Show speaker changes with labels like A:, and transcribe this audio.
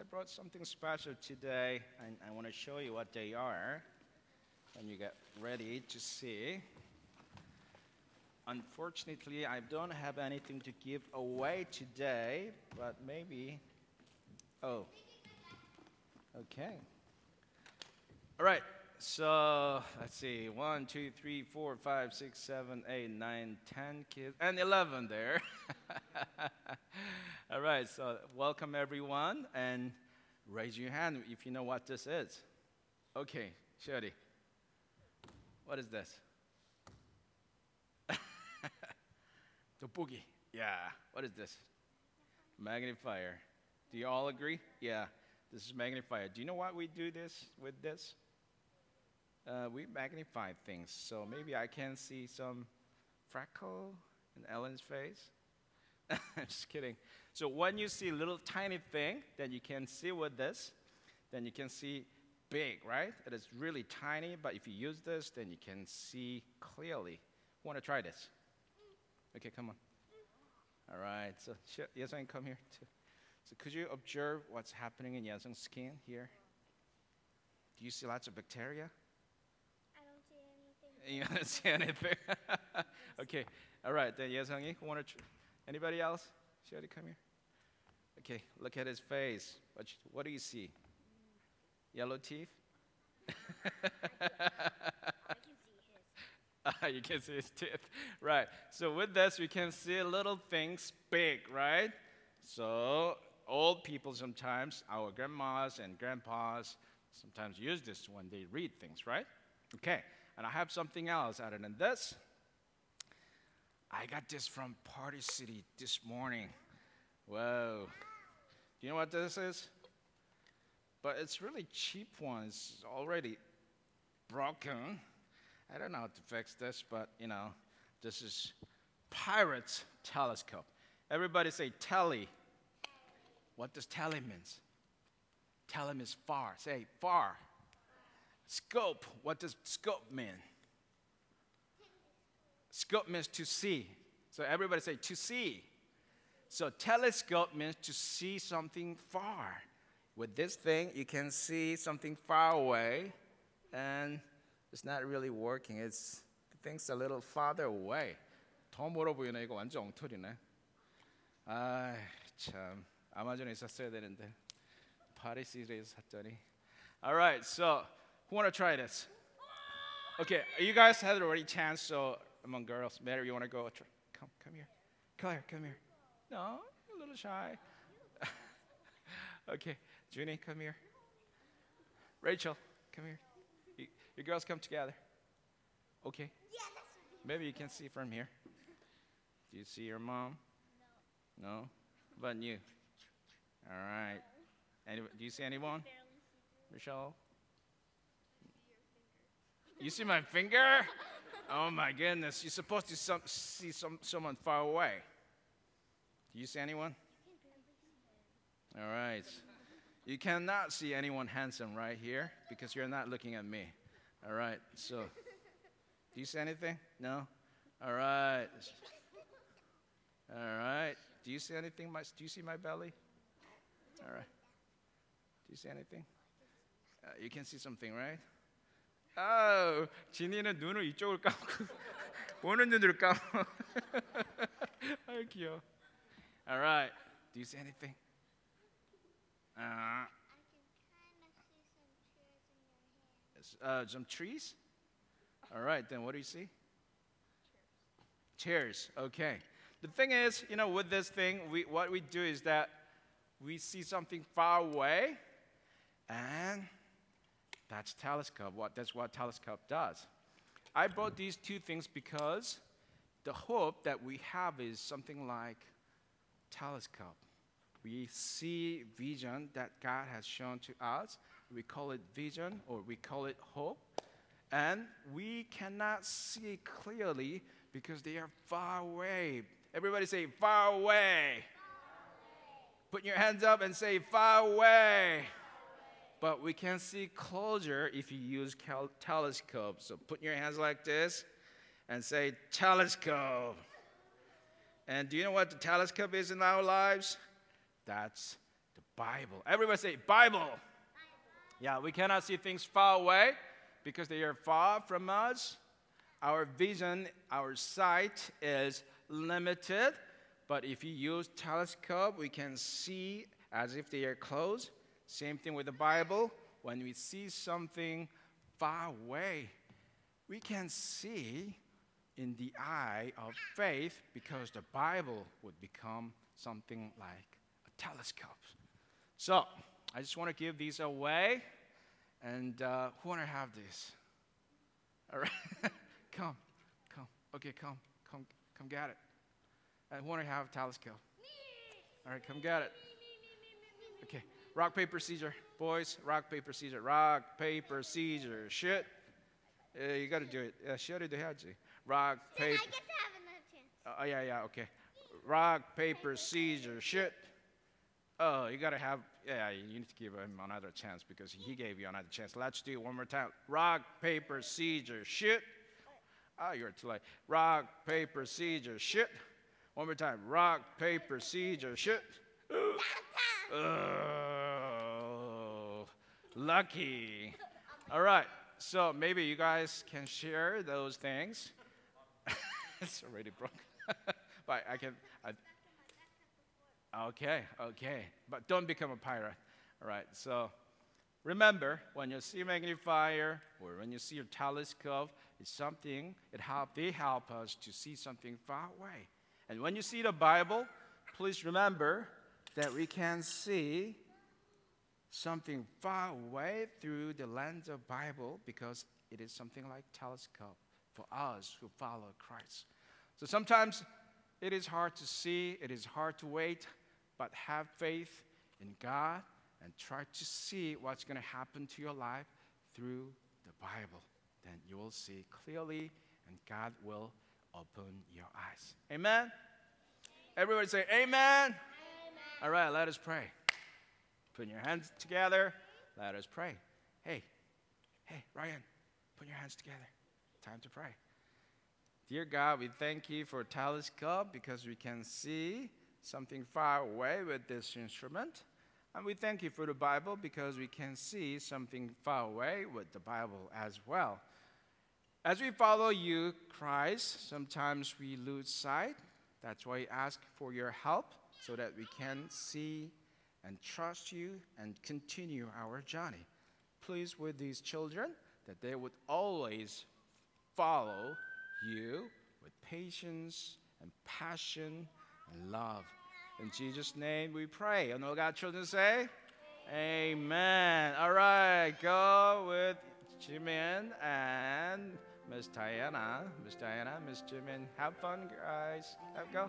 A: I brought something special today, and I want to show you what they are when you get ready to see. Unfortunately, I don't have anything to give away today, but maybe. Oh. Okay. All right. So let's see. One, two, three, four, five, six, seven, eight, nine, ten kids, and 11 there. All right. So welcome everyone, and raise your hand if you know what this is. Okay, Shirley. What is this? the boogie. Yeah. What is this? Magnifier. Do you all agree? Yeah. This is magnifier. Do you know why we do this with this? Uh, we magnify things. So maybe I can see some freckle in Ellen's face. I'm Just kidding. So when you see a little tiny thing, then you can see with this, then you can see big, right? It is really tiny, but if you use this, then you can see clearly. Want to try this? Okay, come on. All right. So Yesung, come here too. So could you observe what's happening in Yesung's skin here? Do you see lots of bacteria?
B: I don't see anything.
A: You don't see anything. okay. All right. Then Yesung이, want to? Tr- anybody else? Shady, come here. Okay. Look at his face. What, what do you see? Yellow teeth.
B: I can see his.
A: Ah, you can see his teeth. Right. So with this, we can see little things big, right? So old people sometimes, our grandmas and grandpas, sometimes use this when they read things, right? Okay. And I have something else other than this. I got this from Party City this morning. Whoa. Do you know what this is? But it's really cheap one. It's already broken. I don't know how to fix this, but you know, this is Pirates Telescope. Everybody say tele. What does tele means? Tele means far. Say far. Scope. What does scope mean? Scope means to see. So everybody say to see. So telescope means to see something far. With this thing, you can see something far away, and it's not really working. It's the thing's a little farther away. 더 멀어 보이네. 이거 완전 엉터리네. 아, 참 아마존에 있었어야 되는데 파리시에서 샀더니. All right, so who want to try this? Okay, you guys had already chance. So among girls, Mary, you want to go? Try- Come, come here. Claire, come here. No, you're a little shy. okay, Junie, come here. Rachel, come here. You, you girls come together. Okay. Maybe you can see from here. Do you see your mom? No. No? How you? All right. Any, do you see anyone? Michelle? You see my finger? Oh my goodness. You're supposed to some, see some, someone far away. Do you see anyone? All right. You cannot see anyone handsome right here because you're not looking at me. All right. So, do you see anything? No? All right. All right. Do you see anything? My, do you see my belly? All right. Do you see anything? Uh, you can see something, right? Oh, 진이는 눈을 이쪽을 감고 보는 눈을 감고. 아유 귀여워. All right. Do you see anything? Uh,
B: I can kind of see some chairs in your hand.
A: uh, some trees. All right. Then what do you see? Chairs. Okay. The thing is, you know, with this thing, we, what we do is that we see something far away, and that's telescope. What that's what telescope does. I brought these two things because the hope that we have is something like telescope. We see vision that God has shown to us. We call it vision or we call it hope. And we cannot see clearly because they are far away. Everybody say far away. Put your hands up and say far away. But we can see closer if you use cal- telescope. So put your hands like this and say telescope. And do you know what the telescope is in our lives? That's the Bible. Everybody say Bible. Yeah, we cannot see things far away because they are far from us. Our vision, our sight is limited. But if you use telescope, we can see as if they are close. Same thing with the Bible. When we see something far away, we can see in the eye of faith because the Bible would become something like a telescope. So, I just want to give these away. And uh, who want to have this? All right. come, come. Okay, come, come, come get it. I want to have a telescope? All right, come get it. Okay. Rock, paper, scissors. Boys, rock, paper, scissors. Rock, paper, scissors. Shit. Yeah, you got to do it. Yeah, shit, had to. Rock,
B: I
A: paper.
B: get to have another chance.
A: Uh, oh, yeah, yeah, okay. Rock, paper, scissors, shit. Oh, you gotta have, yeah, you need to give him another chance because he gave you another chance. Let's do it one more time. Rock, paper, scissors, shit. Ah, oh, you're too late. Rock, paper, scissors, shit. One more time. Rock, paper, scissors, shit. Oh, lucky. All right, so maybe you guys can share those things. it's already broken. but I can. I, okay, okay. But don't become a pirate. All right. So remember, when you see a magnifier or when you see your telescope, it's something. It help. They help us to see something far away. And when you see the Bible, please remember that we can see something far away through the lens of Bible because it is something like telescope for us who follow Christ. So sometimes it is hard to see, it is hard to wait, but have faith in God and try to see what's going to happen to your life through the Bible. Then you will see clearly and God will open your eyes. Amen. Everybody say amen. All right, let us pray. Put your hands together. Let us pray. Hey, hey, Ryan, put your hands together. Time to pray. Dear God, we thank you for telescope because we can see something far away with this instrument. And we thank you for the Bible because we can see something far away with the Bible as well. As we follow you, Christ, sometimes we lose sight. That's why we ask for your help so that we can see and trust you and continue our journey. Please, with these children, that they would always follow you with patience and passion and love. In Jesus' name we pray. And all God's children say, Amen. All right, go with Jimin and Miss Diana. Miss Diana, Miss Jimin. Have fun, guys. Have go.